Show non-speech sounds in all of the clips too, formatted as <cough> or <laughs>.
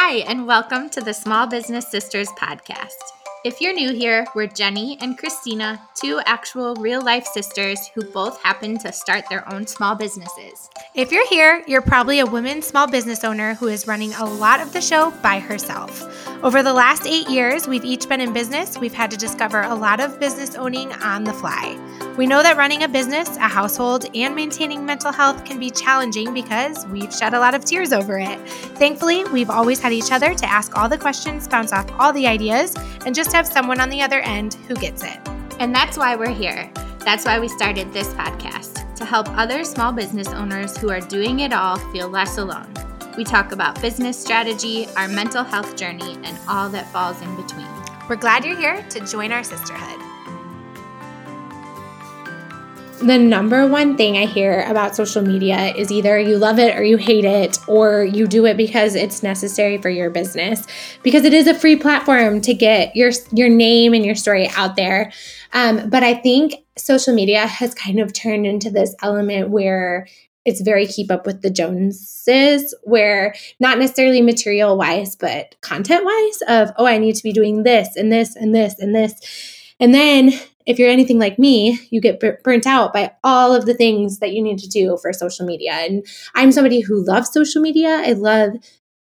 Hi, and welcome to the Small Business Sisters podcast. If you're new here, we're Jenny and Christina, two actual real life sisters who both happen to start their own small businesses. If you're here, you're probably a woman small business owner who is running a lot of the show by herself. Over the last eight years, we've each been in business. We've had to discover a lot of business owning on the fly. We know that running a business, a household, and maintaining mental health can be challenging because we've shed a lot of tears over it. Thankfully, we've always had each other to ask all the questions, bounce off all the ideas, and just have someone on the other end who gets it. And that's why we're here. That's why we started this podcast to help other small business owners who are doing it all feel less alone. We talk about business strategy, our mental health journey, and all that falls in between. We're glad you're here to join our sisterhood the number one thing I hear about social media is either you love it or you hate it, or you do it because it's necessary for your business, because it is a free platform to get your your name and your story out there. Um, but I think social media has kind of turned into this element where it's very keep up with the Joneses, where not necessarily material wise, but content wise, of oh, I need to be doing this and this and this and this. And then if you're anything like me, you get burnt out by all of the things that you need to do for social media. And I'm somebody who loves social media. I love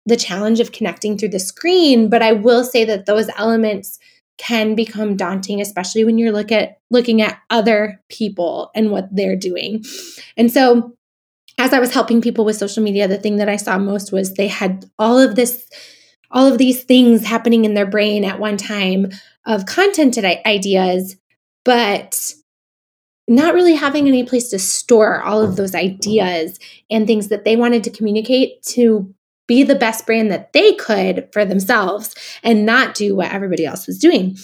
the challenge of connecting through the screen, but I will say that those elements can become daunting especially when you're look at looking at other people and what they're doing. And so as I was helping people with social media, the thing that I saw most was they had all of this all of these things happening in their brain at one time of content ideas but not really having any place to store all of those ideas and things that they wanted to communicate to be the best brand that they could for themselves and not do what everybody else was doing.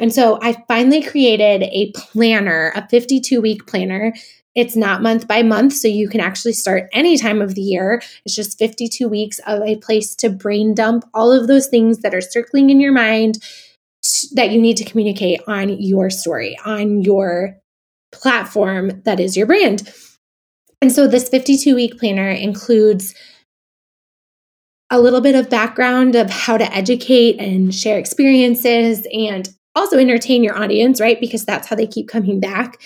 And so I finally created a planner, a 52 week planner. It's not month by month, so you can actually start any time of the year. It's just 52 weeks of a place to brain dump all of those things that are circling in your mind that you need to communicate on your story, on your platform that is your brand. And so this 52 week planner includes a little bit of background of how to educate and share experiences and also entertain your audience, right? Because that's how they keep coming back.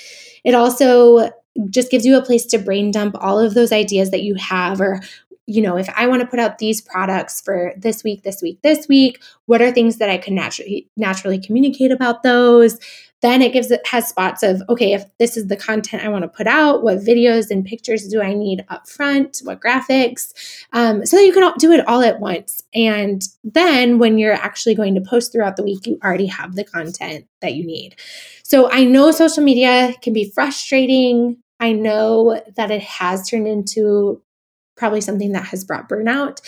It also just gives you a place to brain dump all of those ideas that you have or you know, if I want to put out these products for this week, this week, this week, what are things that I can naturally naturally communicate about those? Then it gives it has spots of okay, if this is the content I want to put out, what videos and pictures do I need up front? What graphics? Um, so you can do it all at once. And then when you're actually going to post throughout the week, you already have the content that you need. So I know social media can be frustrating. I know that it has turned into probably something that has brought burnout.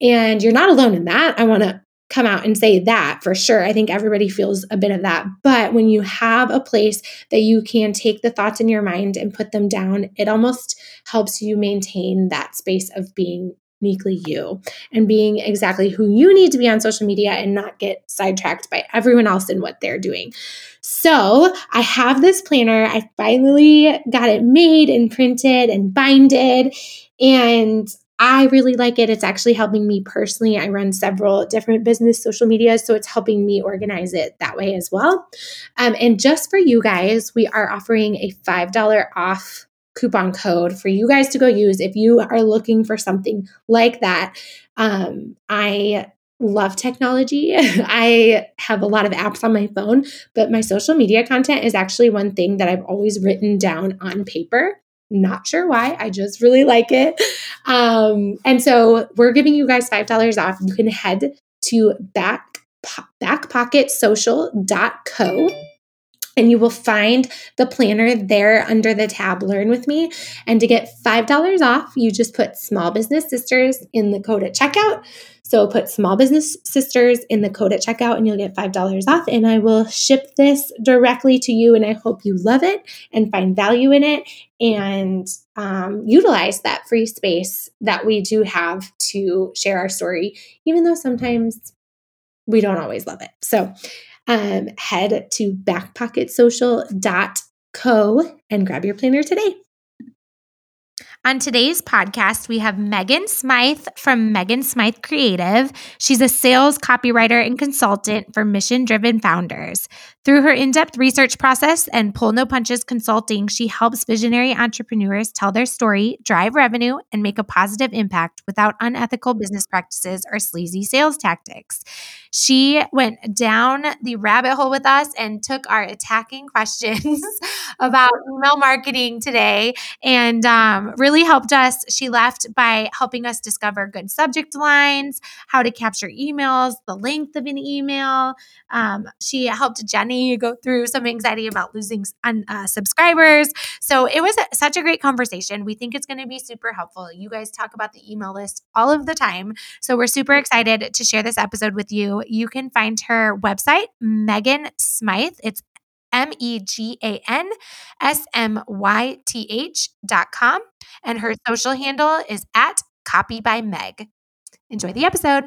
And you're not alone in that. I want to come out and say that for sure. I think everybody feels a bit of that. But when you have a place that you can take the thoughts in your mind and put them down, it almost helps you maintain that space of being uniquely you and being exactly who you need to be on social media and not get sidetracked by everyone else and what they're doing. So I have this planner. I finally got it made and printed and binded. And I really like it. It's actually helping me personally. I run several different business social medias, so it's helping me organize it that way as well. Um, and just for you guys, we are offering a $5 off coupon code for you guys to go use if you are looking for something like that. Um, I love technology. <laughs> I have a lot of apps on my phone, but my social media content is actually one thing that I've always written down on paper. Not sure why. I just really like it. Um, and so we're giving you guys $5 off. You can head to back, backpocketsocial.co and you will find the planner there under the tab Learn with Me. And to get $5 off, you just put Small Business Sisters in the code at checkout. So put Small Business Sisters in the code at checkout and you'll get $5 off. And I will ship this directly to you. And I hope you love it and find value in it and um, utilize that free space that we do have to share our story, even though sometimes we don't always love it. So um, head to backpocketsocial.co and grab your planner today. On today's podcast, we have Megan Smythe from Megan Smythe Creative. She's a sales copywriter and consultant for mission driven founders. Through her in depth research process and pull no punches consulting, she helps visionary entrepreneurs tell their story, drive revenue, and make a positive impact without unethical business practices or sleazy sales tactics. She went down the rabbit hole with us and took our attacking questions <laughs> about email marketing today and um, really helped us. She left by helping us discover good subject lines, how to capture emails, the length of an email. Um, she helped Jenny go through some anxiety about losing uh, subscribers. So it was a, such a great conversation. We think it's going to be super helpful. You guys talk about the email list all of the time. So we're super excited to share this episode with you. You can find her website, Megan Smythe. It's M E G A N S M Y T H dot com. And her social handle is at Copy by Meg. Enjoy the episode.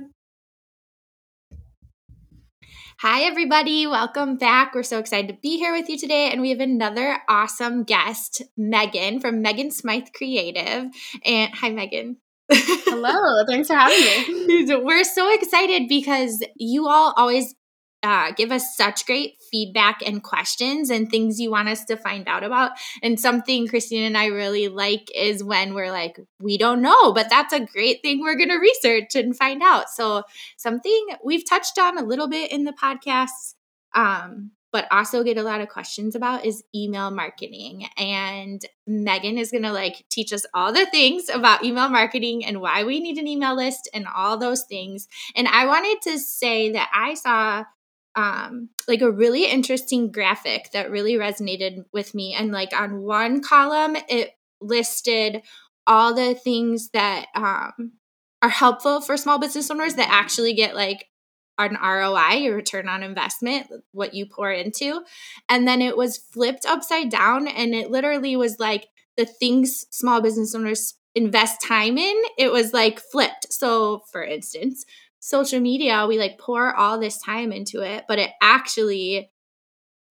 Hi, everybody. Welcome back. We're so excited to be here with you today. And we have another awesome guest, Megan from Megan Smythe Creative. And hi, Megan. <laughs> Hello. Thanks for having me. <laughs> We're so excited because you all always uh, give us such great feedback and questions and things you want us to find out about. And something Christine and I really like is when we're like, we don't know, but that's a great thing we're going to research and find out. So, something we've touched on a little bit in the podcast, um, but also get a lot of questions about is email marketing. And Megan is going to like teach us all the things about email marketing and why we need an email list and all those things. And I wanted to say that I saw um like a really interesting graphic that really resonated with me and like on one column it listed all the things that um are helpful for small business owners that actually get like an ROI, your return on investment, what you pour into. And then it was flipped upside down and it literally was like the things small business owners invest time in, it was like flipped. So, for instance, social media, we like pour all this time into it, but it actually,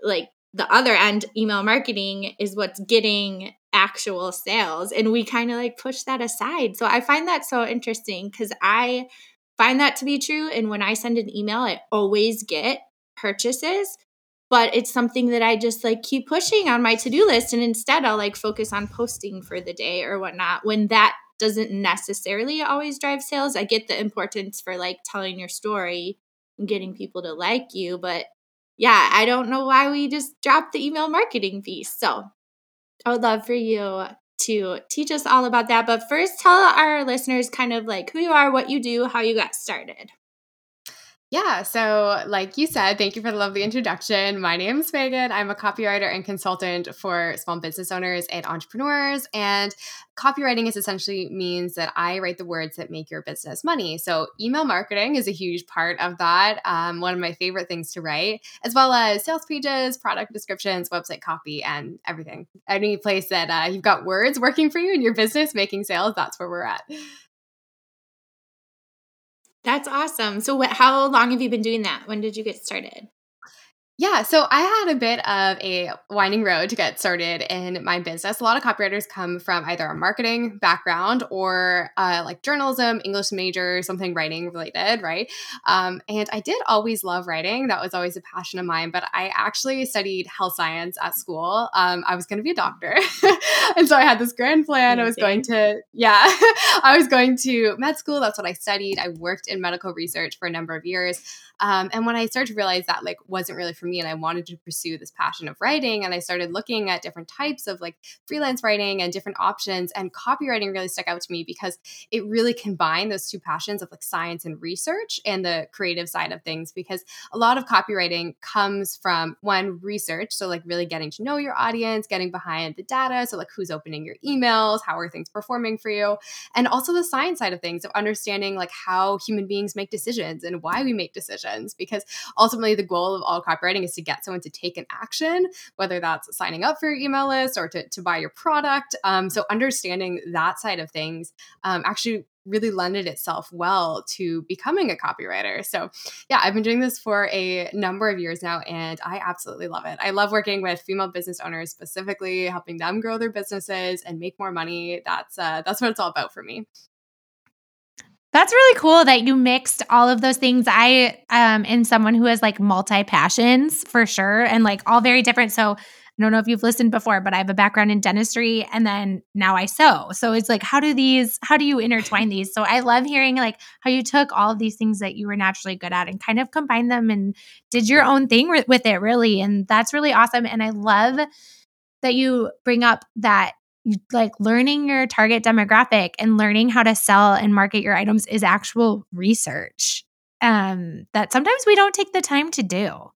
like, the other end, email marketing is what's getting actual sales. And we kind of like push that aside. So I find that so interesting because I find that to be true. And when I send an email, I always get purchases, but it's something that I just like keep pushing on my to do list. And instead, I'll like focus on posting for the day or whatnot when that doesn't necessarily always drive sales. I get the importance for like telling your story and getting people to like you, but yeah, I don't know why we just dropped the email marketing piece. So I would love for you to teach us all about that. But first, tell our listeners kind of like who you are, what you do, how you got started. Yeah, so like you said, thank you for the lovely introduction. My name is Megan. I'm a copywriter and consultant for small business owners and entrepreneurs. And copywriting is essentially means that I write the words that make your business money. So email marketing is a huge part of that. Um, one of my favorite things to write, as well as sales pages, product descriptions, website copy, and everything. Any place that uh, you've got words working for you in your business, making sales, that's where we're at. That's awesome. So, what, how long have you been doing that? When did you get started? Yeah, so I had a bit of a winding road to get started in my business. A lot of copywriters come from either a marketing background or uh, like journalism, English major, something writing related, right? Um, and I did always love writing. That was always a passion of mine. But I actually studied health science at school. Um, I was going to be a doctor, <laughs> and so I had this grand plan. Amazing. I was going to, yeah, <laughs> I was going to med school. That's what I studied. I worked in medical research for a number of years. Um, and when I started to realize that like wasn't really for me, and I wanted to pursue this passion of writing, and I started looking at different types of like freelance writing and different options, and copywriting really stuck out to me because it really combined those two passions of like science and research and the creative side of things. Because a lot of copywriting comes from one research, so like really getting to know your audience, getting behind the data, so like who's opening your emails, how are things performing for you, and also the science side of things of understanding like how human beings make decisions and why we make decisions because ultimately the goal of all copywriting is to get someone to take an action, whether that's signing up for your email list or to, to buy your product. Um, so understanding that side of things um, actually really lended itself well to becoming a copywriter. So, yeah, I've been doing this for a number of years now and I absolutely love it. I love working with female business owners specifically, helping them grow their businesses and make more money. That's uh, that's what it's all about for me. That's really cool that you mixed all of those things. I um am someone who has like multi passions for sure and like all very different. So I don't know if you've listened before, but I have a background in dentistry and then now I sew. So it's like, how do these, how do you intertwine these? So I love hearing like how you took all of these things that you were naturally good at and kind of combined them and did your own thing with it, really. And that's really awesome. And I love that you bring up that like learning your target demographic and learning how to sell and market your items is actual research um, that sometimes we don't take the time to do.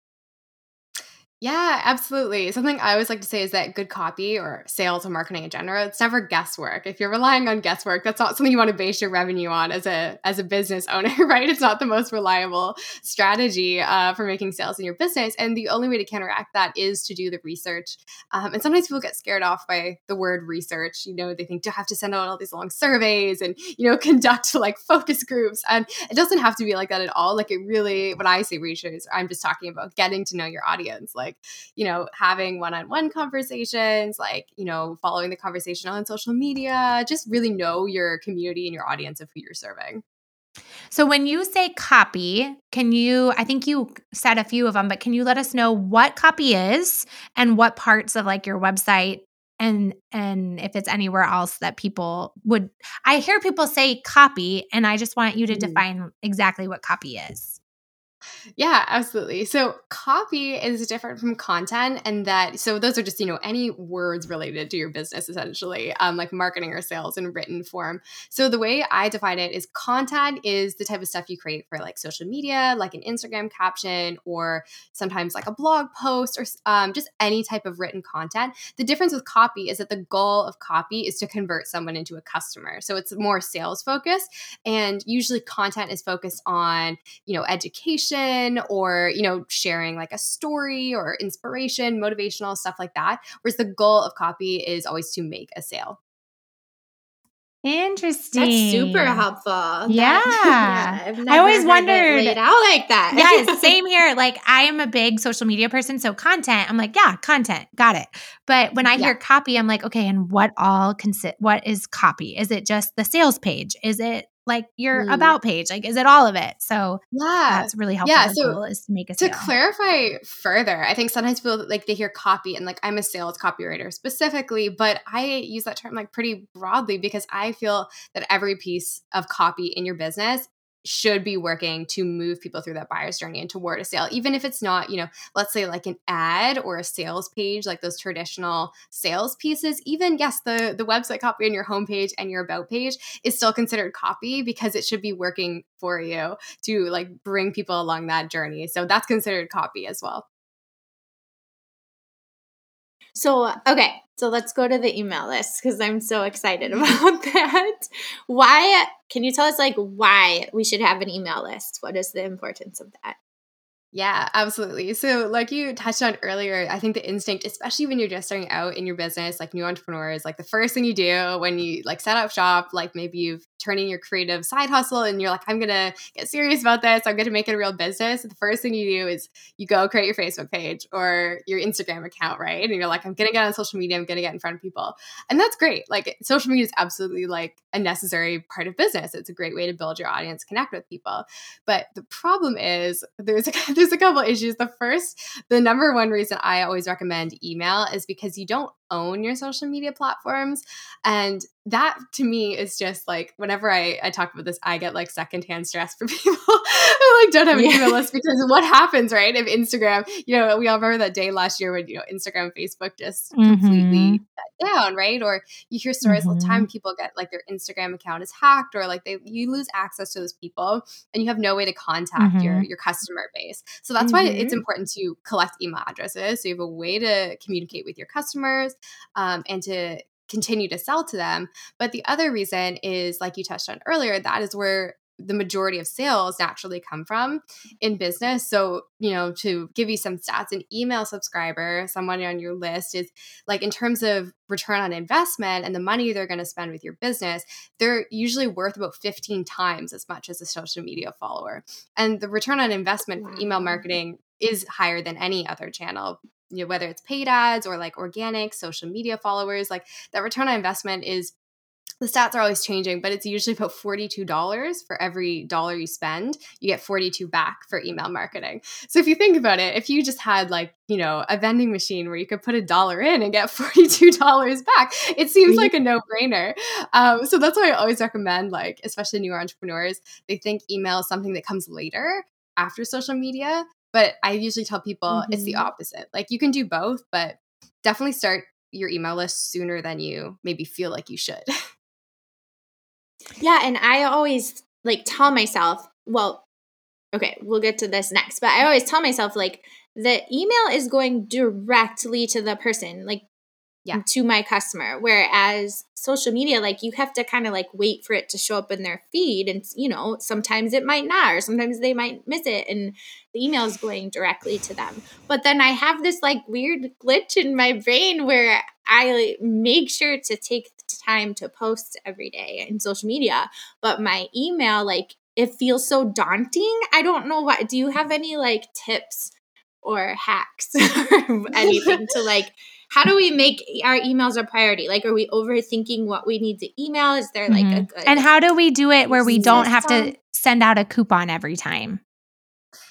Yeah, absolutely. Something I always like to say is that good copy or sales or marketing in general, it's never guesswork. If you're relying on guesswork, that's not something you want to base your revenue on as a as a business owner, <laughs> right? It's not the most reliable strategy uh, for making sales in your business. And the only way to counteract that is to do the research. Um, and sometimes people get scared off by the word research. You know, they think, do I have to send out all these long surveys and you know <laughs> conduct like focus groups? And it doesn't have to be like that at all. Like it really, when I say research, I'm just talking about getting to know your audience, like like you know having one-on-one conversations like you know following the conversation on social media just really know your community and your audience of who you're serving so when you say copy, can you I think you said a few of them, but can you let us know what copy is and what parts of like your website and and if it's anywhere else that people would I hear people say copy and I just want you to mm. define exactly what copy is. Yeah, absolutely. So copy is different from content, and that so those are just you know any words related to your business essentially, um, like marketing or sales in written form. So the way I define it is content is the type of stuff you create for like social media, like an Instagram caption, or sometimes like a blog post, or um, just any type of written content. The difference with copy is that the goal of copy is to convert someone into a customer. So it's more sales focused, and usually content is focused on you know education or, you know, sharing like a story or inspiration, motivational stuff like that. Whereas the goal of copy is always to make a sale. Interesting. That's super helpful. <laughs> Yeah. That, yeah I always wondered laid out like that. <laughs> yes, same here. Like I am a big social media person, so content. I'm like, yeah, content, got it. But when I yeah. hear copy, I'm like, okay, and what all consi- What is copy? Is it just the sales page? Is it like your mm. about page like is it all of it? So yeah. that's really helpful yeah so is to make a to clarify further i think sometimes people like they hear copy and like i'm a sales copywriter specifically but i use that term like pretty broadly because i feel that every piece of copy in your business should be working to move people through that buyer's journey and toward a sale even if it's not you know let's say like an ad or a sales page like those traditional sales pieces even yes the the website copy on your homepage and your about page is still considered copy because it should be working for you to like bring people along that journey. So that's considered copy as well so, okay, so let's go to the email list because I'm so excited <laughs> about that. Why, can you tell us like why we should have an email list? What is the importance of that? Yeah, absolutely. So, like you touched on earlier, I think the instinct, especially when you're just starting out in your business, like new entrepreneurs, like the first thing you do when you like set up shop, like maybe you've turning your creative side hustle and you're like, I'm gonna get serious about this, I'm gonna make it a real business. The first thing you do is you go create your Facebook page or your Instagram account, right? And you're like, I'm gonna get on social media, I'm gonna get in front of people. And that's great. Like social media is absolutely like a necessary part of business. It's a great way to build your audience, connect with people. But the problem is there's a <laughs> a couple issues. The first, the number one reason I always recommend email is because you don't own your social media platforms. And that to me is just like whenever I, I talk about this, I get like secondhand stress for <laughs> people like don't have an yeah. email list because what happens, right? If Instagram, you know, we all remember that day last year when, you know, Instagram, Facebook just mm-hmm. completely shut down, right? Or you hear stories mm-hmm. all the time, mm-hmm. people get like their Instagram account is hacked or like they you lose access to those people and you have no way to contact mm-hmm. your your customer base. So that's why it's mm-hmm. important to collect email addresses. So you have a way to communicate with your customers um, and to continue to sell to them. But the other reason is, like you touched on earlier, that is where the majority of sales naturally come from in business. So, you know, to give you some stats, an email subscriber, someone on your list is like in terms of return on investment and the money they're going to spend with your business, they're usually worth about 15 times as much as a social media follower. And the return on investment for email marketing is higher than any other channel you know, whether it's paid ads or like organic social media followers like that return on investment is the stats are always changing, but it's usually about $42 for every dollar you spend. You get 42 back for email marketing. So if you think about it, if you just had like, you know, a vending machine where you could put a dollar in and get <laughs> $42 back, it seems like a no brainer. Um, so that's why I always recommend, like, especially new entrepreneurs, they think email is something that comes later after social media. But I usually tell people mm-hmm. it's the mm-hmm. opposite. Like, you can do both, but definitely start your email list sooner than you maybe feel like you should. <laughs> Yeah, and I always like tell myself, well, okay, we'll get to this next, but I always tell myself like the email is going directly to the person. Like yeah. to my customer. Whereas social media, like you have to kind of like wait for it to show up in their feed. And, you know, sometimes it might not, or sometimes they might miss it. And the email is going directly to them. But then I have this like weird glitch in my brain where I like, make sure to take time to post every day in social media. But my email, like, it feels so daunting. I don't know what. Do you have any like tips or hacks <laughs> or anything to like how do we make our emails a priority? Like, are we overthinking what we need to email? Is there like mm-hmm. a good and how do we do it where we don't have to send out a coupon every time?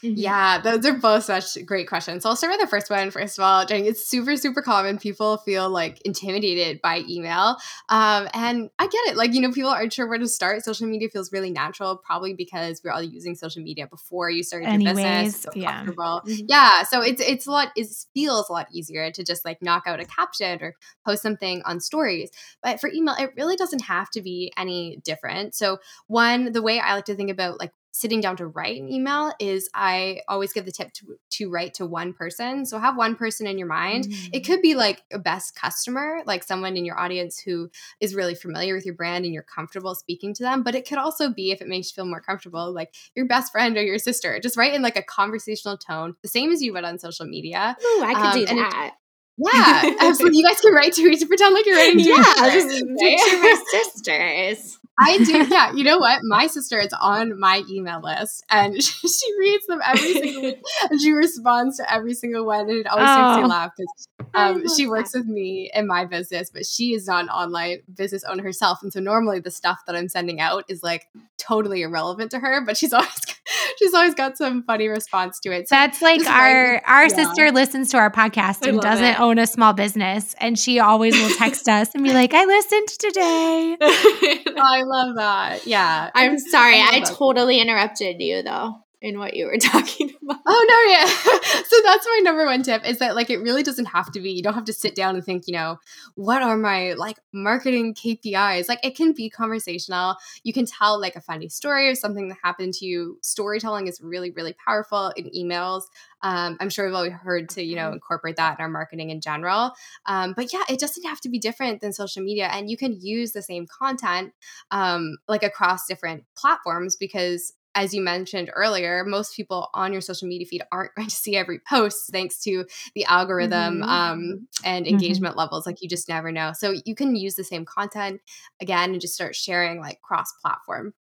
Mm-hmm. Yeah, those are both such great questions. So I'll start with the first one. First of all, Jenny, it's super, super common. People feel like intimidated by email. Um, and I get it. Like, you know, people aren't sure where to start. Social media feels really natural, probably because we're all using social media before you started Anyways, your business. So yeah. Mm-hmm. Yeah. So it's it's a lot, it feels a lot easier to just like knock out a caption or post something on stories. But for email, it really doesn't have to be any different. So one, the way I like to think about like sitting down to write an email is I always give the tip to, to write to one person. So have one person in your mind. Mm-hmm. It mm. could be like a best customer, like someone in your audience who is really familiar with your brand and you're comfortable speaking to them. But it could also be, if it makes you feel more comfortable, like your best friend or your sister. Just write in like a conversational tone, the same as you would on social media. Oh, I could um, do that. yeah, <laughs> absolutely. You guys can write to each pretend like you're writing to yeah, just picture my <laughs> sisters. I do. Yeah. You know what? My sister is on my email list and she, <laughs> she reads them every single week <laughs> and she responds to every single one. And it always oh. makes me laugh because um, she works that. with me in my business, but she is not an online business owner herself. And so normally the stuff that I'm sending out is like totally irrelevant to her, but she's <laughs> always <laughs> she's always got some funny response to it. So That's like our our yeah. sister listens to our podcast and doesn't it. own a small business, and she always will text us and be <laughs> like, "I listened today." <laughs> I love that. Yeah, I'm sorry, I, I totally interrupted you though in what you were <laughs> talking about. Oh no, yeah. <laughs> so that's my number one tip is that like it really doesn't have to be. You don't have to sit down and think, you know, what are my like marketing KPIs? Like it can be conversational. You can tell like a funny story or something that happened to you. Storytelling is really, really powerful in emails. Um, I'm sure we've always heard to, you know, mm-hmm. incorporate that in our marketing in general. Um, but yeah, it doesn't have to be different than social media. And you can use the same content um, like across different platforms because as you mentioned earlier, most people on your social media feed aren't <laughs> going to see every post thanks to the algorithm mm-hmm. um, and mm-hmm. engagement mm-hmm. levels. Like you just never know. So you can use the same content again and just start sharing like cross platform.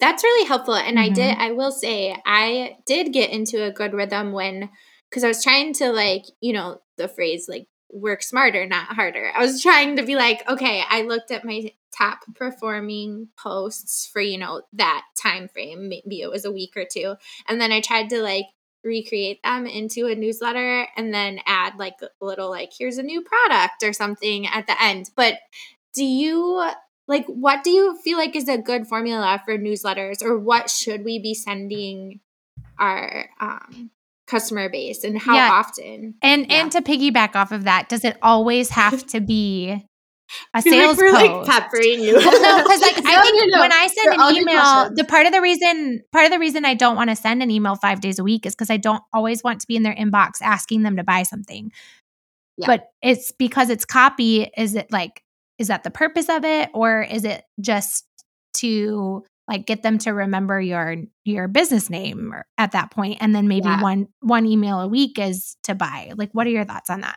That's really helpful. And mm-hmm. I did, mm-hmm. I will say, I did get into a good rhythm when, because I was trying to like, you know, the phrase like work smarter, not harder. I was trying to be like, okay, I looked at my top performing posts for, you know, that time frame. Maybe it was a week or two. And then I tried to like recreate them into a newsletter and then add like a little like here's a new product or something at the end. But do you like what do you feel like is a good formula for newsletters or what should we be sending our um customer base and how yeah. often. And yeah. and to piggyback off of that, does it always have <laughs> to be a sales like post? Like peppering you. Well, no, because like <laughs> no, I think no, no. when I send They're an email, the part of the reason part of the reason I don't want to send an email five days a week is because I don't always want to be in their inbox asking them to buy something. Yeah. But it's because it's copy. Is it like is that the purpose of it, or is it just to like get them to remember your your business name at that point and then maybe yeah. one one email a week is to buy like what are your thoughts on that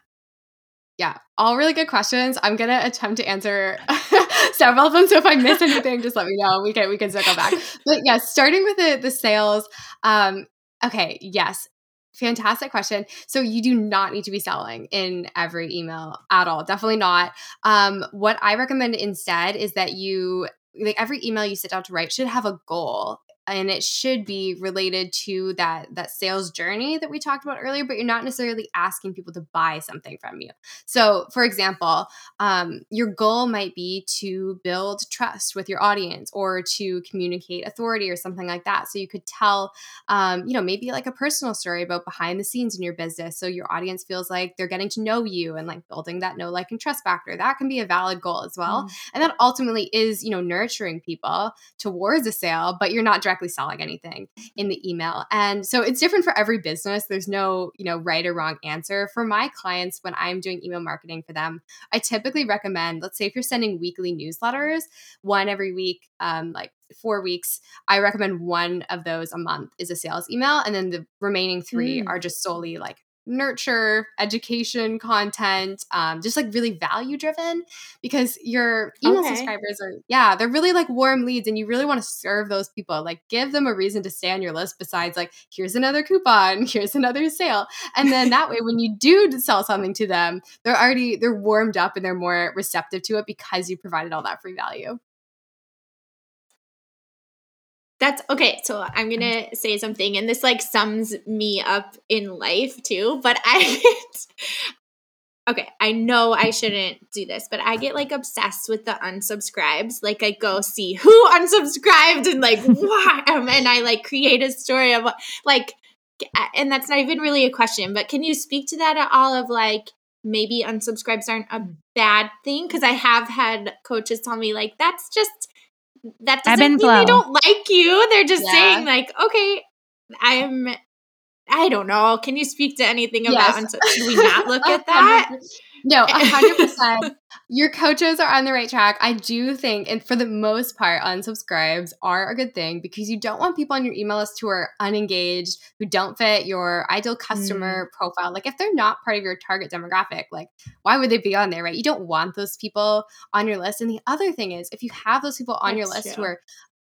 yeah all really good questions. I'm gonna attempt to answer <laughs> several of them so if i miss anything just let me know. We can we can circle back. But yeah starting with the the sales um okay yes fantastic question. So you do not need to be selling in every email at all definitely not. Um, what i recommend instead is that you like every email you sit down to write should have a goal and it should be related to that that sales journey that we talked about earlier but you're not necessarily asking people to buy something from you. So for example um, your goal might be to build trust with your audience or to communicate authority or something like that. So you could tell um, you know maybe like a personal story about behind the scenes in your business. So your audience feels like they're getting to know you and like building that know like and trust factor. That can be a valid goal as well. Mm. and that ultimately is you know nurturing people towards a sale but you're not directly directly selling anything in the email. And so it's different for every business. There's no, you know, right or wrong answer. For my clients, when I'm doing email marketing for them, I typically recommend, let's say if you're sending weekly newsletters, one every week, um, like four weeks, I recommend one of those a month is a sales email. And then the remaining three mm. are just solely like nurture education content um, just like really value driven because your email okay. subscribers are yeah they're really like warm leads and you really want to serve those people like give them a reason to stay on your list besides like here's another coupon <laughs> here's another sale and then that way when you do sell something to them they're already they're warmed up and they're more receptive to it because you provided all that free value that's okay. So I'm going to mm. say something, and this like sums me up in life too. But I, <laughs> okay, I know I shouldn't do this, but I get like obsessed with the unsubscribes. Like I go see who unsubscribed and like <laughs> why, and I like create a story of like, and that's not even really a question, but can you speak to that at all? Of like, maybe unsubscribes aren't a mm. bad thing because I have had coaches tell me like that's just that doesn't mean flow. they don't like you. They're just yeah. saying like, okay, I'm I don't know. Can you speak to anything about yes. should we not look at <laughs> that? No, 100%. <laughs> Your coaches are on the right track. I do think, and for the most part, unsubscribes are a good thing because you don't want people on your email list who are unengaged, who don't fit your ideal customer mm. profile. Like, if they're not part of your target demographic, like, why would they be on there, right? You don't want those people on your list. And the other thing is, if you have those people on That's your list true. who are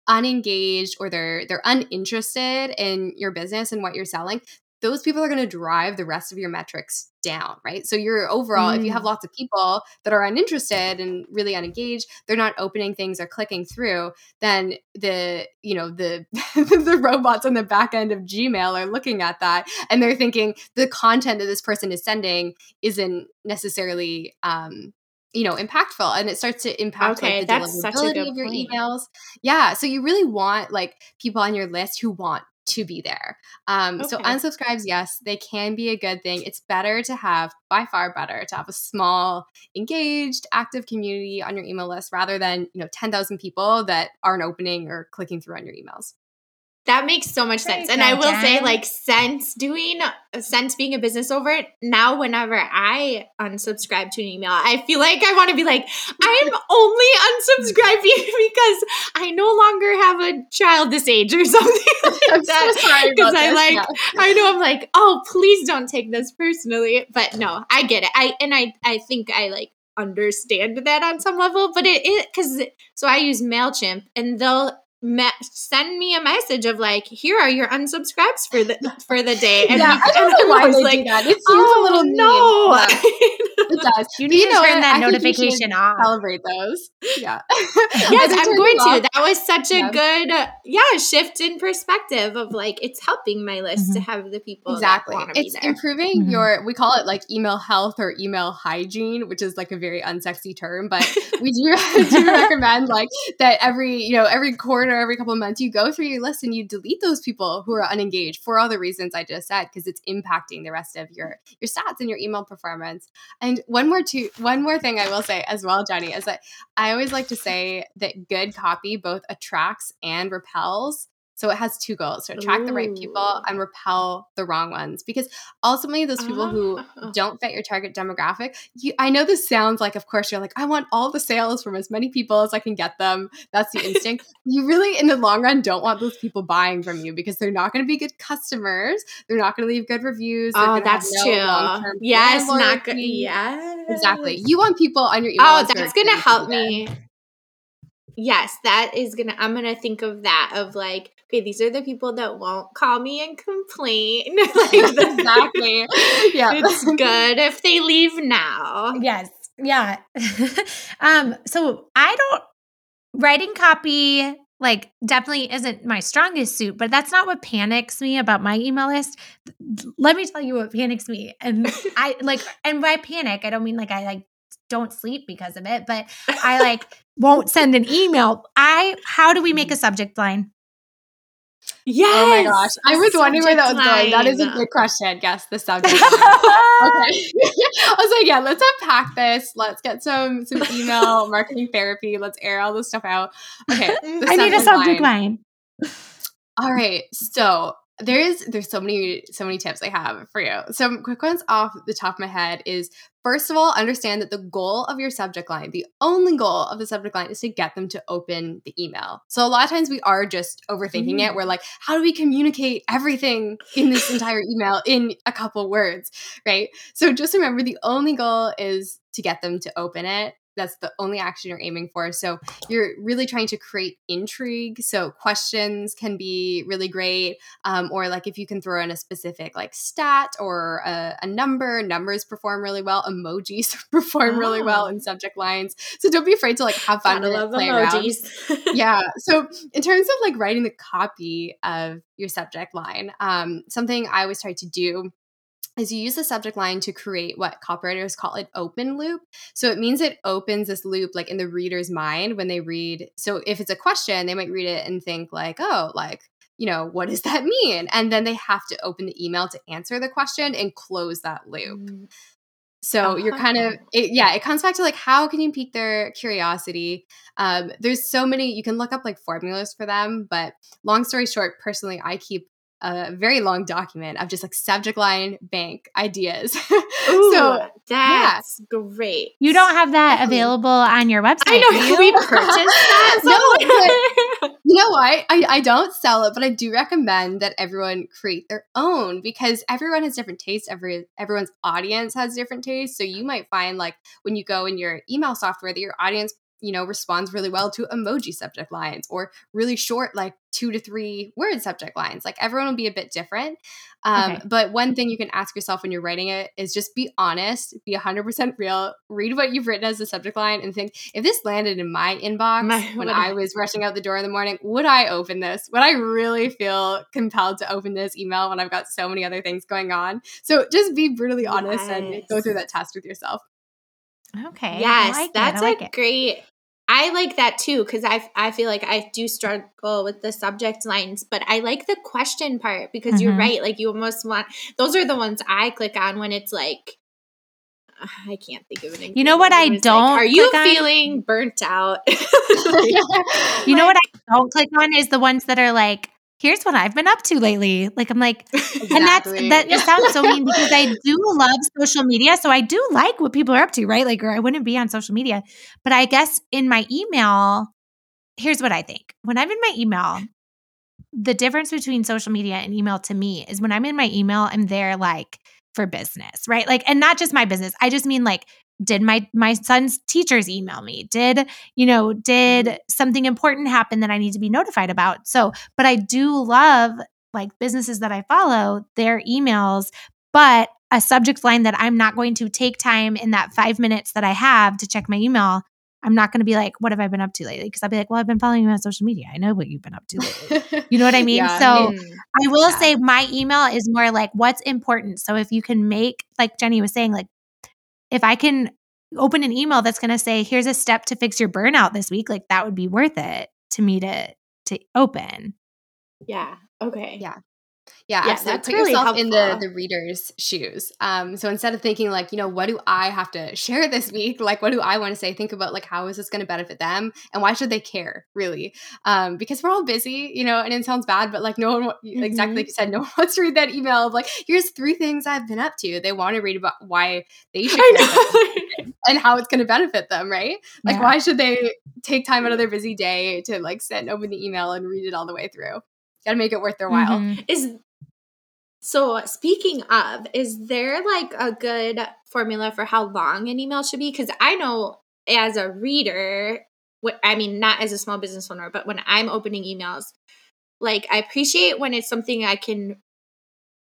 unengaged or they're they're uninterested in your business and what you're selling those people are going to drive the rest of your metrics down, right? So you're overall, mm. if you have mm. lots of people that are uninterested and really unengaged, they're not opening things or clicking through, then the, you know, the <laughs> the robots on the back end of Gmail are looking at that and they're thinking the content that this person is sending isn't necessarily um you know impactful and it starts to impact okay, like, the deliverability of your point. emails yeah so you really want like people on your list who want to be there. Um, okay. So unsubscribes, yes, they can be a good thing. It's better to have, by far better, to have a small, engaged, active community on your email list rather than you know ten thousand people that aren't opening or clicking through on your emails. That makes so much sense. And I will say, like, since doing, since being a business over it, now whenever I unsubscribe to an email, I feel like I want to be like, I'm <laughs> only unsubscribing <laughs> because I no longer have a child this age or <laughs> something like that. Because I like, yeah. I know I'm like, oh, please don't take this personally. But no, I get it. I, and I, I think I like understand that on some level, but it, it, cause so I use MailChimp and they'll, me- send me a message of like, here are your unsubscribes for the for the day. And yeah, I don't know <laughs> why they like, do that. It seems oh, a little oh, no. <laughs> it does. You need you to turn that I notification off. Celebrate those. Yeah. <laughs> yes, I'm going to. That was such a yeah. good, uh, yeah, shift in perspective of like it's helping my list mm-hmm. to have the people exactly. it's improving mm-hmm. your. We call it like email health or email hygiene, which is like a very unsexy term, but <laughs> we do, <laughs> do recommend like that every you know every quarter or every couple of months, you go through your list and you delete those people who are unengaged for all the reasons I just said, because it's impacting the rest of your your stats and your email performance. And one more to one more thing I will say as well, Jenny, is that I always like to say that good copy both attracts and repels So it has two goals to attract Ooh. the right people and repel the wrong ones. Because ultimately, those people who ah. don't fit your target demographic, you, I know this sounds like, of course, you're like, I want all the sales from as many people as I can get them. That's the <laughs> instinct. you really, in the long run, don't want those people buying from you because they're not going to be good customers. They're not going to leave good reviews. oh, that's no true. Yes, not good. Yeah, exactly. You want people on your email. Oh, that's going to help me. Yes, that is gonna. I'm gonna think of that. Of like, okay, these are the people that won't call me and complain. <laughs> <laughs> like, exactly. Yeah, <laughs> it's good if they leave now. Yes. Yeah. um. So I don't writing copy like definitely isn't my strongest suit, but that's not what panics me about my email list. Let me tell you what panics me. And I like and by panic, I don't mean like I like don't sleep because of it, but I like won't send an email. I how do we make a subject line? Yes. Oh my gosh. I was wondering where that was line. going. That is a good question. Guess the <laughs> subject. okay. <laughs> I was like, yeah, let's unpack this. Let's get some some email <laughs> marketing therapy. Let's air all this stuff out. Okay. I need a subject line. line. All right. So there's there's so many so many tips I have for you. Some quick ones off the top of my head is first of all, understand that the goal of your subject line, the only goal of the subject line is to get them to open the email. So a lot of times we are just overthinking mm. it. We're like, how do we communicate everything in this <laughs> entire email in a couple words, right? So just remember the only goal is to get them to open it that's the only action you're aiming for. So you're really trying to create intrigue. So questions can be really great, um, or like if you can throw in a specific like stat or a, a number. Numbers perform really well. Emojis <laughs> perform oh. really well in oh. subject lines. So don't be afraid to like have fun and play emojis. <laughs> yeah. So in terms of like writing the copy of your subject line, um, something I always try to do is you use the subject line to create what copywriters call an open loop. So it means it opens this loop like in the reader's mind when they read. So if it's a question, they might read it and think like, oh, like, you know, what does that mean? And then they have to open the email to answer the question and close that loop. Mm. So you're kind of uh-huh. it, yeah, it comes back to like how can you pique their curiosity? Um, there's so many you can look up like formulas for them, but long story short, personally, I keep a very long document of just like subject line bank ideas. <laughs> Ooh, so that's yeah. great. You don't have that available on your website. I know. we purchased <laughs> that? no, <laughs> you know what? I, I don't sell it, but I do recommend that everyone create their own because everyone has different tastes. Every everyone's audience has different tastes. So you might find like when you go in your email software that your audience you know responds really well to emoji subject lines or really short like two to three word subject lines like everyone will be a bit different um, okay. but one thing you can ask yourself when you're writing it is just be honest be 100% real read what you've written as a subject line and think if this landed in my <laughs> inbox my, when i was rushing out the door in the morning would i open this would i really feel compelled to open this email when i've got so many other things going on so just be brutally honest yes. and go through that test with yourself Okay. Yes, like that's like a it. great I like that too because I I feel like I do struggle with the subject lines, but I like the question part because mm-hmm. you're right. Like you almost want those are the ones I click on when it's like I can't think of it. You know what I don't? Like, are you feeling burnt out? <laughs> <laughs> you know what I don't click on is the ones that are like here's what I've been up to lately. Like I'm like, exactly. and that's that it sounds so mean because I <laughs> do love social media. So I do like what people are up to, right? Like, or I wouldn't be on social media. But I guess in my email, here's what I think. When I'm in my email, the difference between social media and email to me is when I'm in my email, I'm there like for business, right? Like, and not just my business. I just mean like did my my son's teachers email me? Did you know did mm-hmm. something important happen that i need to be notified about? So but i do love like businesses that i follow their emails but a subject line that i'm not going to take time in that five minutes that i have to check my email i'm not going to be like what have i been up to lately? Because i'll be like well i've been following you on social media. I know what you've been up to lately. You know what i <laughs> mean? Yeah, so i will yeah. say my email is more like what's important? So if you can make like jenny was saying like if I can open an email that's going to say, here's a step to fix your burnout this week, like that would be worth it to me to to open. Yeah. Okay. Yeah. Yeah, Yeah, absolutely. Put really yourself in the the reader's shoes. Um, so instead of thinking like, you know, what do I have to <laughs> share this week? Like, what do I want to say? Think about like, how is this going to benefit them, and why should they care? Really, um, because we're all busy, you know, and it sounds bad, but like, no one wa- exactly like you said, no one <laughs> wants to read that email of like, here's three things I've been up to. They want to read about why they should <laughs> and how it's going to benefit them, right? Like, Yeah. why should they take time out of their busy day to like sit and open the email and read it all the way through? Got to make it worth their while. Mhm. Is so speaking of, is there like a good formula for how long an email should be? Because I know as a reader, what I mean, not as a small business owner, but when I'm opening emails, like I appreciate when it's something I can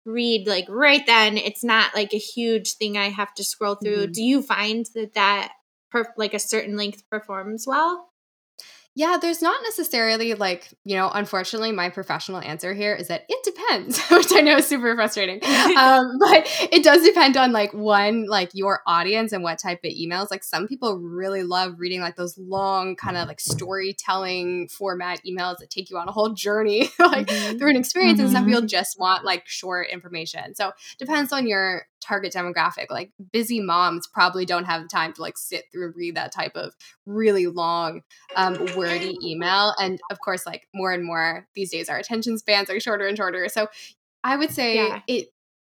read like right then. It's not like a huge thing I have to scroll through. Mhm. Do you find that that per- like a certain length performs well? Yeah, there's not necessarily like, you know, unfortunately, my professional answer here is that it depends, <laughs> which I know is super frustrating. <laughs> um, but it does depend on like one, like your audience and what type of emails. Like some people really love reading like those long kind of like storytelling format emails that take you on a whole journey <laughs> like Mhm. through an experience. And some people just want like short information. So depends on your target demographic. Like busy moms probably don't have the time to like sit through and read that type of really long um, wordy email. And of course, like more and more these days, our attention spans are shorter and shorter. So I would say Yeah. it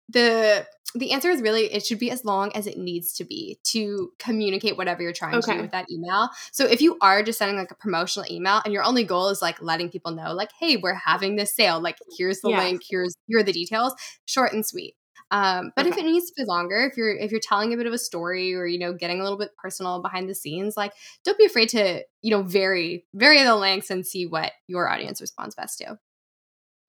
the the answer is really it should be as long as it needs to be to communicate whatever you're trying to do with that email. So if you are just sending like a promotional email and your only goal is like letting people know like hey we're having this sale like here's the Yeah. link here's here are the details short and sweet. Um, but if it needs to be longer, if you're if you're telling a bit of a story or you know getting a little bit personal behind the scenes, like don't be afraid to you know vary vary the lengths and see what your audience responds best to.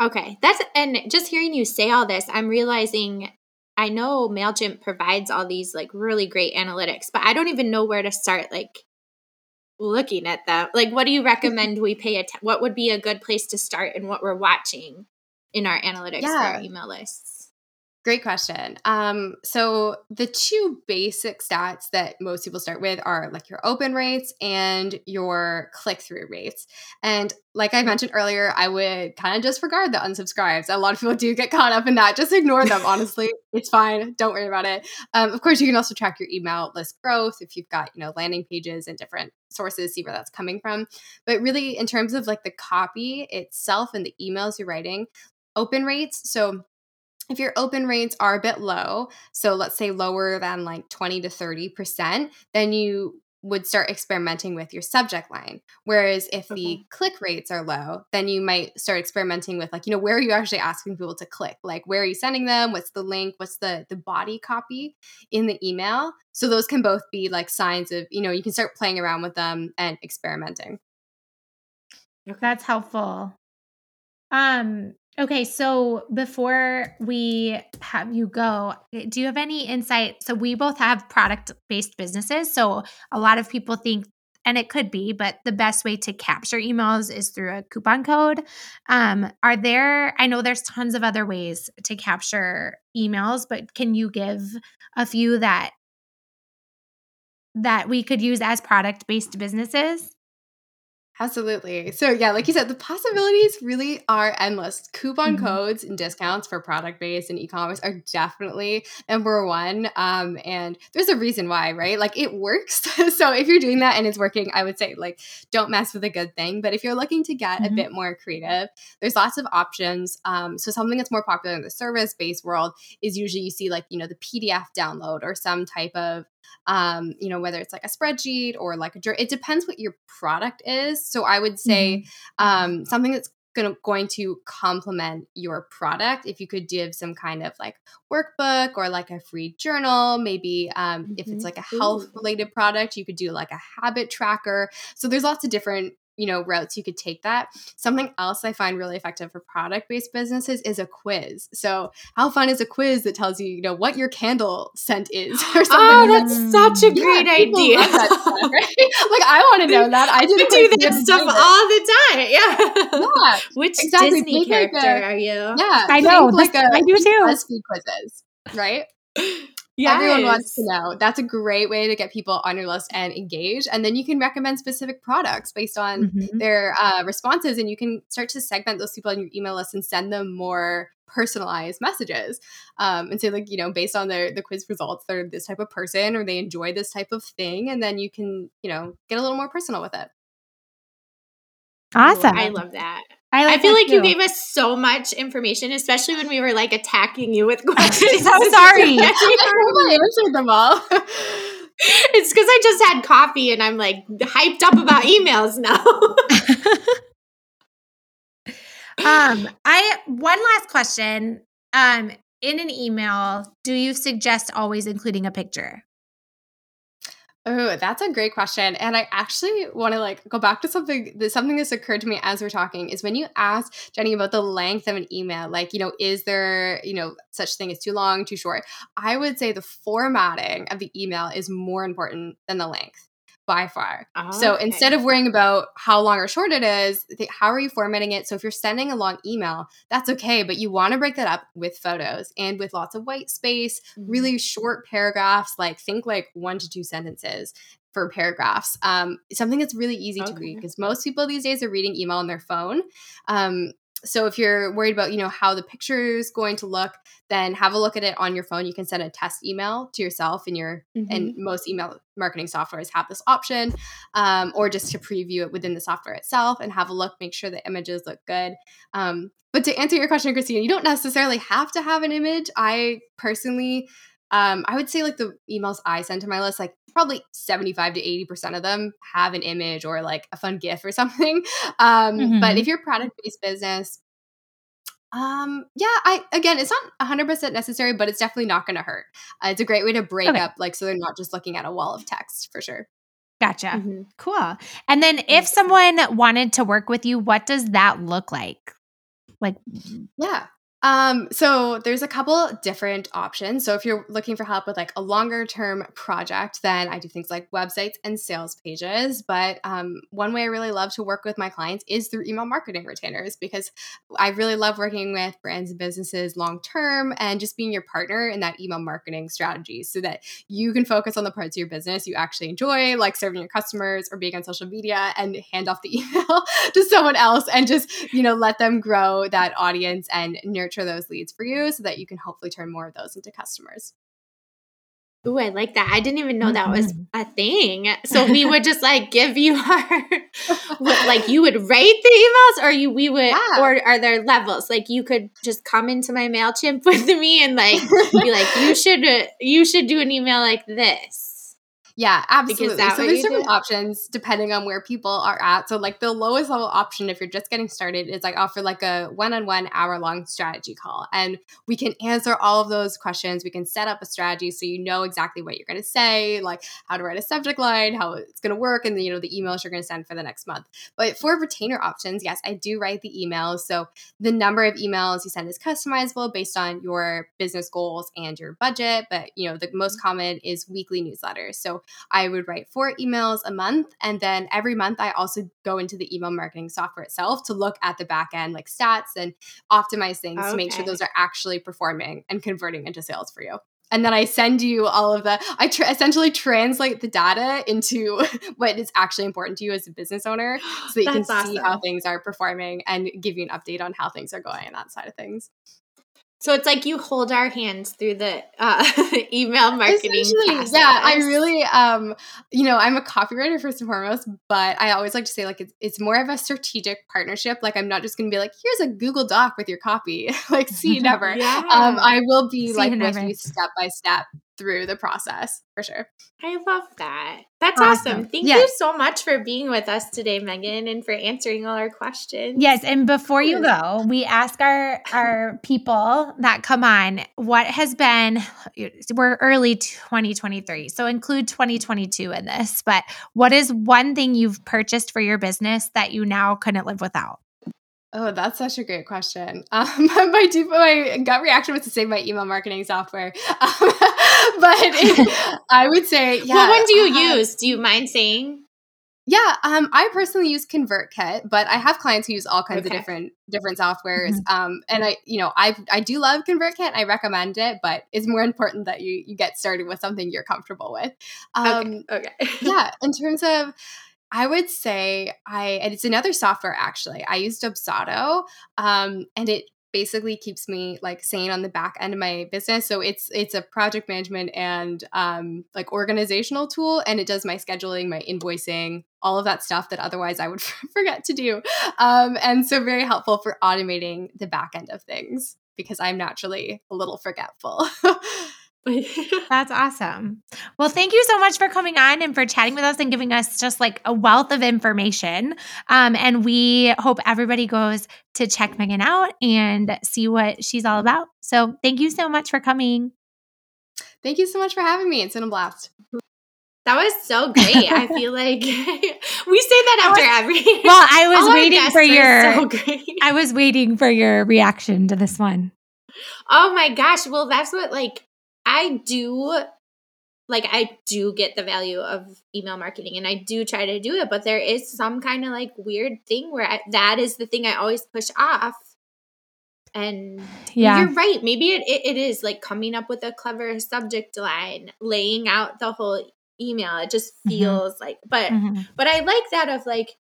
Okay. That's and just hearing you say all this, I'm realizing I know MailChimp provides all these like really great analytics, but I don't even know where to start like looking at them. Like what do you <laughs> recommend we pay attention what would be a good place to start and what we're watching in our analytics for our email lists? Great question. Um, so the two basic stats that most people start with are like your open rates and your click-through rates. And like I mentioned earlier, I would kind of disregard the unsubscribes. A lot of people do get caught up in that. Just ignore them. Honestly, <laughs> it's fine. Don't worry about it. Um, of course, you can also track your email list growth if you've got you know landing pages and different sources, see where that's coming from. But really, in terms of like the copy itself and the emails you're writing, open rates. So if your open rates are a bit low, so let's say lower than like 20 to 30%, then you would start experimenting with your subject line. Whereas if the click rates are low, then you might start experimenting with like, you know, where are you actually asking people to click? Like where are you sending them? What's the link? What's the the body copy in the email? So those can both be like signs of, you know, you can start playing around with them and experimenting. That's helpful. Um, okay, so before we have you go, eh, do you have any insight? So we both have product-based businesses, so a lot of people think and it could be, but the best way to capture emails is through a coupon code. Um, are there I know there's tons of other ways to capture emails, but can you give a few that that we could use as product-based businesses? Absolutely. So yeah, like you said, the possibilities really are endless. Coupon Mhm. codes and discounts for product based and e-commerce are definitely number one. Um, and there's a reason why, right? Like it works. <laughs> so if you're doing that and it's working, I would say like don't mess with a good thing. But if you're looking to get Mhm. a bit more creative, there's lots of options. Um, so something that's more popular in the service based world is usually you see like you know the PDF download or some type of um, you know, whether it's like a spreadsheet or like a jour- it depends what your product is. So I would say um, something that's gonna going to complement your product. If you could give some kind of like workbook or like a free journal, maybe um, if it's Mhm. like a health related product, you could do like a habit tracker. So there's lots of different you know routes you could take that something else i find really effective for product based businesses is a quiz so how fun is a quiz that tells you you know what your candle scent is <gasps> or something Oh, like that's such a yeah, great people idea. stuff, <laughs> right? like I want to know that. I did We do quiz that stuff day all the time. Yeah. Yeah, <laughs> Which exactly. Disney Think like character a- are you? yeah. I know, think like this- a I do too. BuzzFeed quizzes, right? <laughs> Everyone wants to know. That's a great way to get people on your list and engage. And then you can recommend specific products based on Mhm. their uh, responses, and you can start to segment those people on your email list and send them more personalized messages um, and say like you know based on their the quiz results they're this type of person or they enjoy this type of thing and then you can you know get a little more personal with it awesome i love that I, like I feel like too. you gave us so much information, especially when we were like attacking you with questions. <laughs> I'm so sorry. <laughs> <laughs> I answered them all. it's because I just had coffee and I'm like hyped up about emails now. um, I one last question. Um, in an email, do you suggest always including a picture? Oh, that's a great question. And I actually want to like go back to something that something that's occurred to me as we're talking is when you asked Jenny about the length of an email, like, you know, is there, you know, such thing as too long, too short? I would say the formatting of the email is more important than the length by far. Oh, so okay. instead of worrying about how long or short it is, how are you formatting it? So if you're sending a long email, that's okay, but you want to break that up with photos and with lots of white space, mm-hmm. really short paragraphs, like think like one to two sentences for paragraphs. Um, something that's really easy okay. to read because most people these days are reading email on their phone. Um, so if you're worried about you know how the picture is going to look then have a look at it on your phone. You can send a test email to yourself and your mm-hmm. and most email marketing softwares have this option um, or just to preview it within the software itself and have a look make sure the images look good. Um, but to answer your question christina you don't necessarily have to have an image. I personally um, I would say like the emails I send to my list, like probably 75 to 80% of them have an image or like a fun GIF or something. <laughs> Um, mm-hmm. But if you're product based business, um, yeah, I again, it's not 100% necessary, but it's definitely not going to hurt. Uh, it's a great way to break okay. up, like, so they're not just looking at a wall of text for sure. Gotcha. Mm-hmm. Cool. And then if someone wanted to work with you, what does that look like? Like, yeah. Um, so there's a couple different options. So if you're looking for help with like a longer term project, then I do things like websites and sales pages. But um, one way I really love to work with my clients is through email marketing retainers because I really love working with brands and businesses long term and just being your partner in that email marketing strategy so that you can focus on the parts of your business you actually enjoy, like serving your customers or being on social media and hand off the <laughs> email to someone else and just, you know, let them grow that audience and nurture nurture those leads for you so that you can hopefully turn more of those into customers. Ooh, I like that. I didn't even know that was mm-hmm. a thing. So we would just like <laughs> give you our <laughs> like you would rate the emails or you we would yeah. or are there levels? Like you could just come into my MailChimp <laughs> with me and like be like, you should uh, you should do an email like this. Yeah, absolutely. So there's different options depending on where people are at. So like the lowest level option if you're just getting started is I offer like a one-on-one hour-long strategy call and we can answer all of those questions. We can set up a strategy so you know exactly what you're going to say, like how to write a subject line, how it's going to work and you know the emails you're going to send for the next month. But for retainer options, yes, I do write the emails. So the number of emails you send is customizable based on your business goals and your budget, but you know the most mm-hmm. common is weekly newsletters. So I would write four emails a month. And then every month, I also go into the email marketing software itself to look at the back end, like stats and optimize things okay. to make sure those are actually performing and converting into sales for you and then I send you all of the I tr- essentially translate the data into <laughs> what is actually important to you as a business owner <gasps> so that you can awesome. see how things are performing and give you an update on how things are going and that side of things. So it's like you hold our hands through the uh, <laughs> email marketing. Process. Yeah, I really, um, you know, I'm a copywriter first and foremost, but I always like to say like it's, it's more of a strategic partnership. Like I'm not just going to be like, here's a Google Doc with your copy. <laughs> like see you <laughs> never. yeah. Um, I will be see like with you step by step through the process for sure. I love that. That's awesome. awesome. Thank yes. you so much for being with us today, Megan, and for answering all our questions. Yes, and before you go, we ask our our people that come on what has been we're early 2023. So include 2022 in this, but what is one thing you've purchased for your business that you now couldn't live without? Oh, that's such a great question. <laughs> Um, <laughs> my deep, my gut reaction was to say my email marketing software, <laughs> um, but it, I would say, yeah. What one do you uh, use? Do you mind saying? Yeah, um, I personally use ConvertKit, but I have clients who use all kinds okay. of different different softwares. Mm-hmm. Um, and I, you know, I I do love ConvertKit. I recommend it, but it's more important that you you get started with something you're comfortable with. Um, okay. okay. yeah, in terms of I would say I, and it's another software actually. I use Dubsado, um, and it basically keeps me like sane on the back end of my business. So it's it's a project management and um, like organizational tool, and it does my scheduling, my invoicing, all of that stuff that otherwise I would <laughs> forget to do. Um, and so very helpful for automating the back end of things because I'm naturally a little forgetful. <laughs> <laughs> That's awesome. Well, thank you so much for coming on and for chatting with us and giving us just like a wealth of information. Um, and we hope everybody goes to check Megan out and see what she's all about. So, thank you so much for coming. Thank you so much for having me. It's been a blast. That was so <laughs> great. I feel like <laughs> we say that after every. Well, I was waiting for your. So I was waiting for your reaction to this one. Oh my gosh! Well, that's what like I do like I do get the value of email marketing and I do try to do it, but there is some kind of like weird thing where I, that is the thing I always push off. And yeah, you're right. Maybe it, it, it is like coming up with a clever subject line, laying out the whole email. It just mm-hmm. feels mm-hmm. like, but, mm-hmm. but I like that of like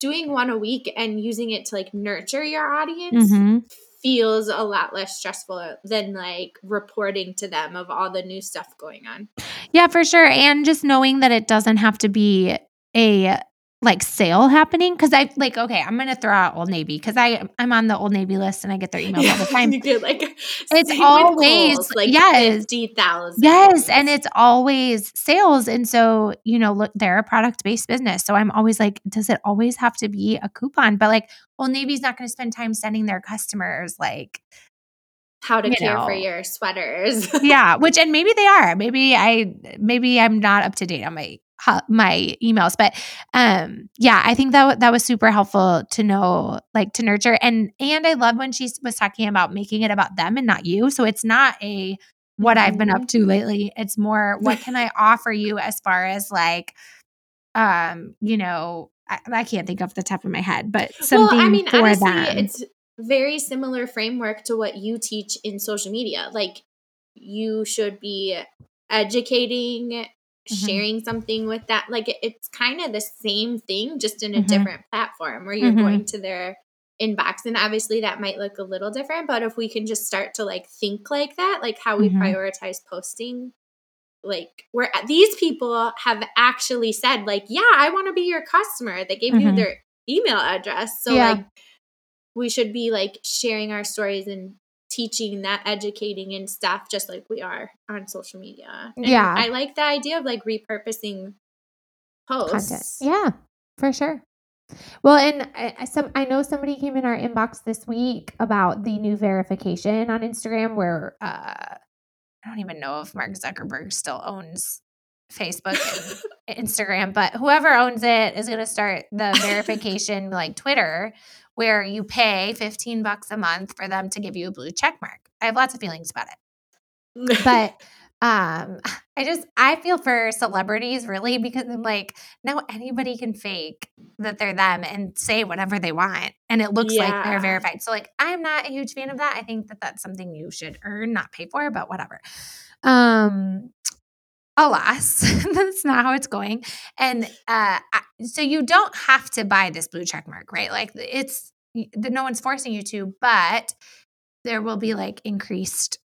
doing one a week and using it to like nurture your audience mm-hmm feels a lot less stressful than like reporting to them of all the new stuff going on. Yeah, for sure. And just knowing that it doesn't have to be a like sale happening because I like okay, I'm gonna throw out Old Navy because I I'm on the Old Navy list and I get their emails all the <laughs> time. you get like it's always Kohl's, like yes, fifty thousand. Yes, and it's always sales, and so you know, look, they're a product based business, so I'm always like, does it always have to be a coupon? But like, Old Navy's not going to spend time sending their customers like how to care know. for your sweaters. <laughs> yeah, which and maybe they are. Maybe I maybe I'm not up to date on my my emails but um yeah i think that that was super helpful to know like to nurture and and i love when she was talking about making it about them and not you so it's not a what i've been up mm-hmm. to lately it's more what can i offer you as far as like um you know I, I can't think off the top of my head but something well, I mean, for honestly, them it's very similar framework to what you teach in social media like you should be educating mm-hmm. sharing something with that like it, it's kind of the same thing just in a mm-hmm. different platform where you're mm-hmm. going to their inbox and obviously that might look a little different but if we can just start to like think like that like how we mm-hmm. prioritize posting like where these people have actually said like yeah i want to be your customer they gave you mm-hmm. their email address so yeah. like we should be like sharing our stories and teaching that educating and stuff just like we are on social media. And yeah. I like the idea of like repurposing posts. Content. yeah for sure. Well and I, some i know somebody came in our inbox this week about the new verification on instagram where uh i don't even know if mark zuckerberg still owns facebook and <laughs> instagram but whoever owns it is going to start the verification like twitter where you pay 15 bucks a month for them to give you a blue check mark. I have lots of feelings about it. but <laughs> um I just I feel for celebrities really because I'm like now anybody can fake that they're them and say whatever they want and it looks yeah. like they're verified. So like I'm not a huge fan of that. I think that that's something you should earn, not pay for, but whatever. Um alas <laughs> that's not how it's going. And uh so you don't have to buy this blue check mark right? Like it's no one's forcing you to but there will be like increased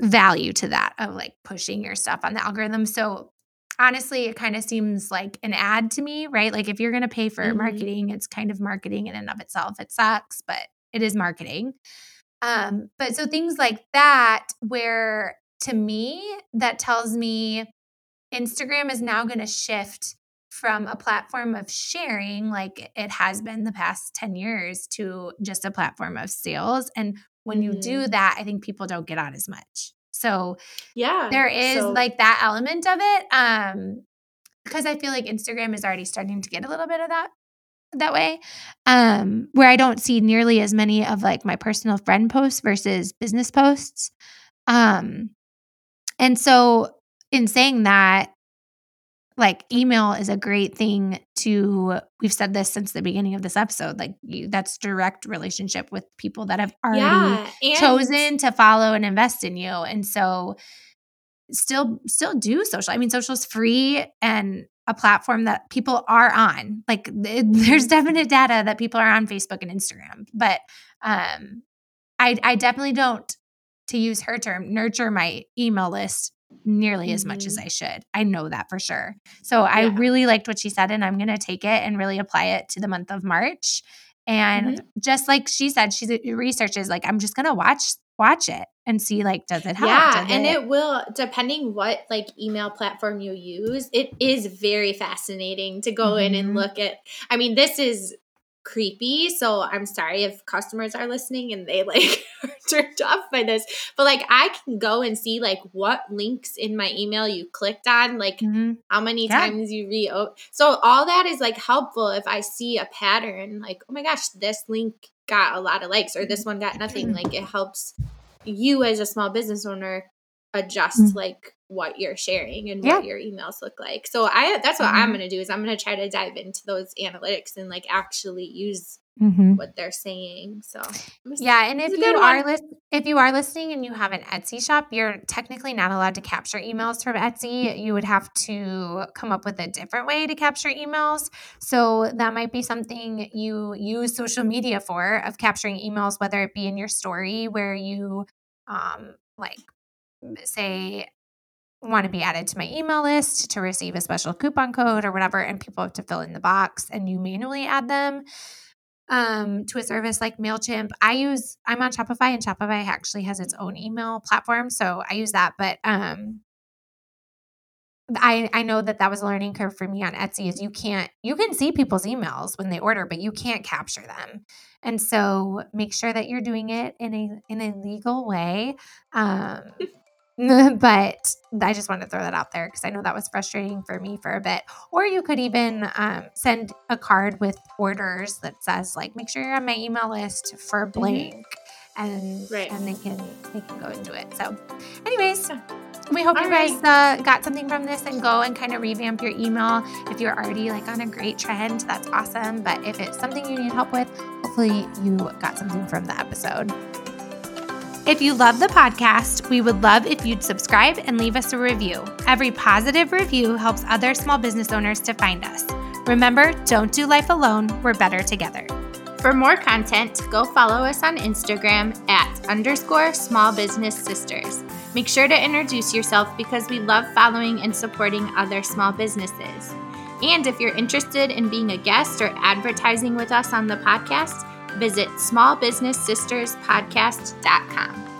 value to that of like pushing your stuff on the algorithm. So honestly it kind of seems like an ad to me right? Like if you're going to pay for mm-hmm. marketing it's kind of marketing in and of itself. It sucks but it is marketing. Um but so things like that where to me that tells me Instagram is now going to shift from a platform of sharing, like it has been the past 10 years, to just a platform of sales. And when mm-hmm. you do mm-hmm. that, I think people don't get on as much. So, yeah, there is so- like that element of it. Um, because I feel like Instagram is already starting to get a little bit of that that way um where i don't see nearly as many of like my personal friend posts versus business posts um and so in saying that like email is a great thing to we've said this since the beginning of this episode like you, that's direct relationship with people that have already yeah, chosen to follow and invest in you and so still still do social i mean social is free and a platform that people are on like it, <laughs> there's mm-hmm. definite data that people are on facebook and instagram but um I, I definitely don't, to use her term, nurture my email list nearly as much as Mhm. I should. I know that for sure. So I really liked what she said, and I'm going to take it and really apply it to the month of March. And just like she said, she researches like I'm just going to watch watch it and see like does it help? Yeah, and it will depending what like email platform you use. It is very fascinating to go in and Mhm. look at. I mean, this is creepy, so I'm sorry if customers are listening and they <laughs> like are turned off by this. But like I can go and see like what links in my email you clicked on, like Mhm. how many Yeah. times you re so all that is like helpful if i see a pattern like oh my gosh this link got a lot of likes or this one got nothing like it helps you as a small business owner adjust Mm. like what you're sharing and Yeah. what your emails look like so i that's what i'm Mhm. going to do is i'm going to try to dive into those analytics and like actually use Mhm. what they're saying so Yeah, and if you are one. lis- if you are listening and you have an Etsy shop, you're technically not allowed to capture emails from Etsy. You would have to come up with a different way to capture emails. So that might be something you use social media for of capturing emails, whether it be in your story where you um like say want to be added to my email list to receive a special coupon code or whatever and people have to fill in the box and you manually add them um, to a service like MailChimp. I use, I'm on Shopify and Shopify actually has its own email platform. So I use that. But um, I, I know that that was a learning curve for me on Etsy is you can't, you can see people's emails when they order, but you can't capture them. And so make sure that you're doing it in a, in a legal way. Um, <laughs> but I just wanted to throw that out there because I know that was frustrating for me for a bit. Or you could even um, send a card with orders that says like, make sure you're on my email list for blank, and Right. and they can they can go do it. So, anyways. We hope All you guys uh, got something from this and go and kind of revamp your email. If you're already like on a great trend, that's awesome. But if it's something you need help with, hopefully you got something from the episode. If you love the podcast, we would love if you'd subscribe and leave us a review. Every positive review helps other small business owners to find us. Remember, don't do life alone, we're better together. For more content, go follow us on Instagram at underscore small business sisters. Make sure to introduce yourself because we love following and supporting other small businesses. And if you're interested in being a guest or advertising with us on the podcast, visit smallbusinesssisterspodcast.com.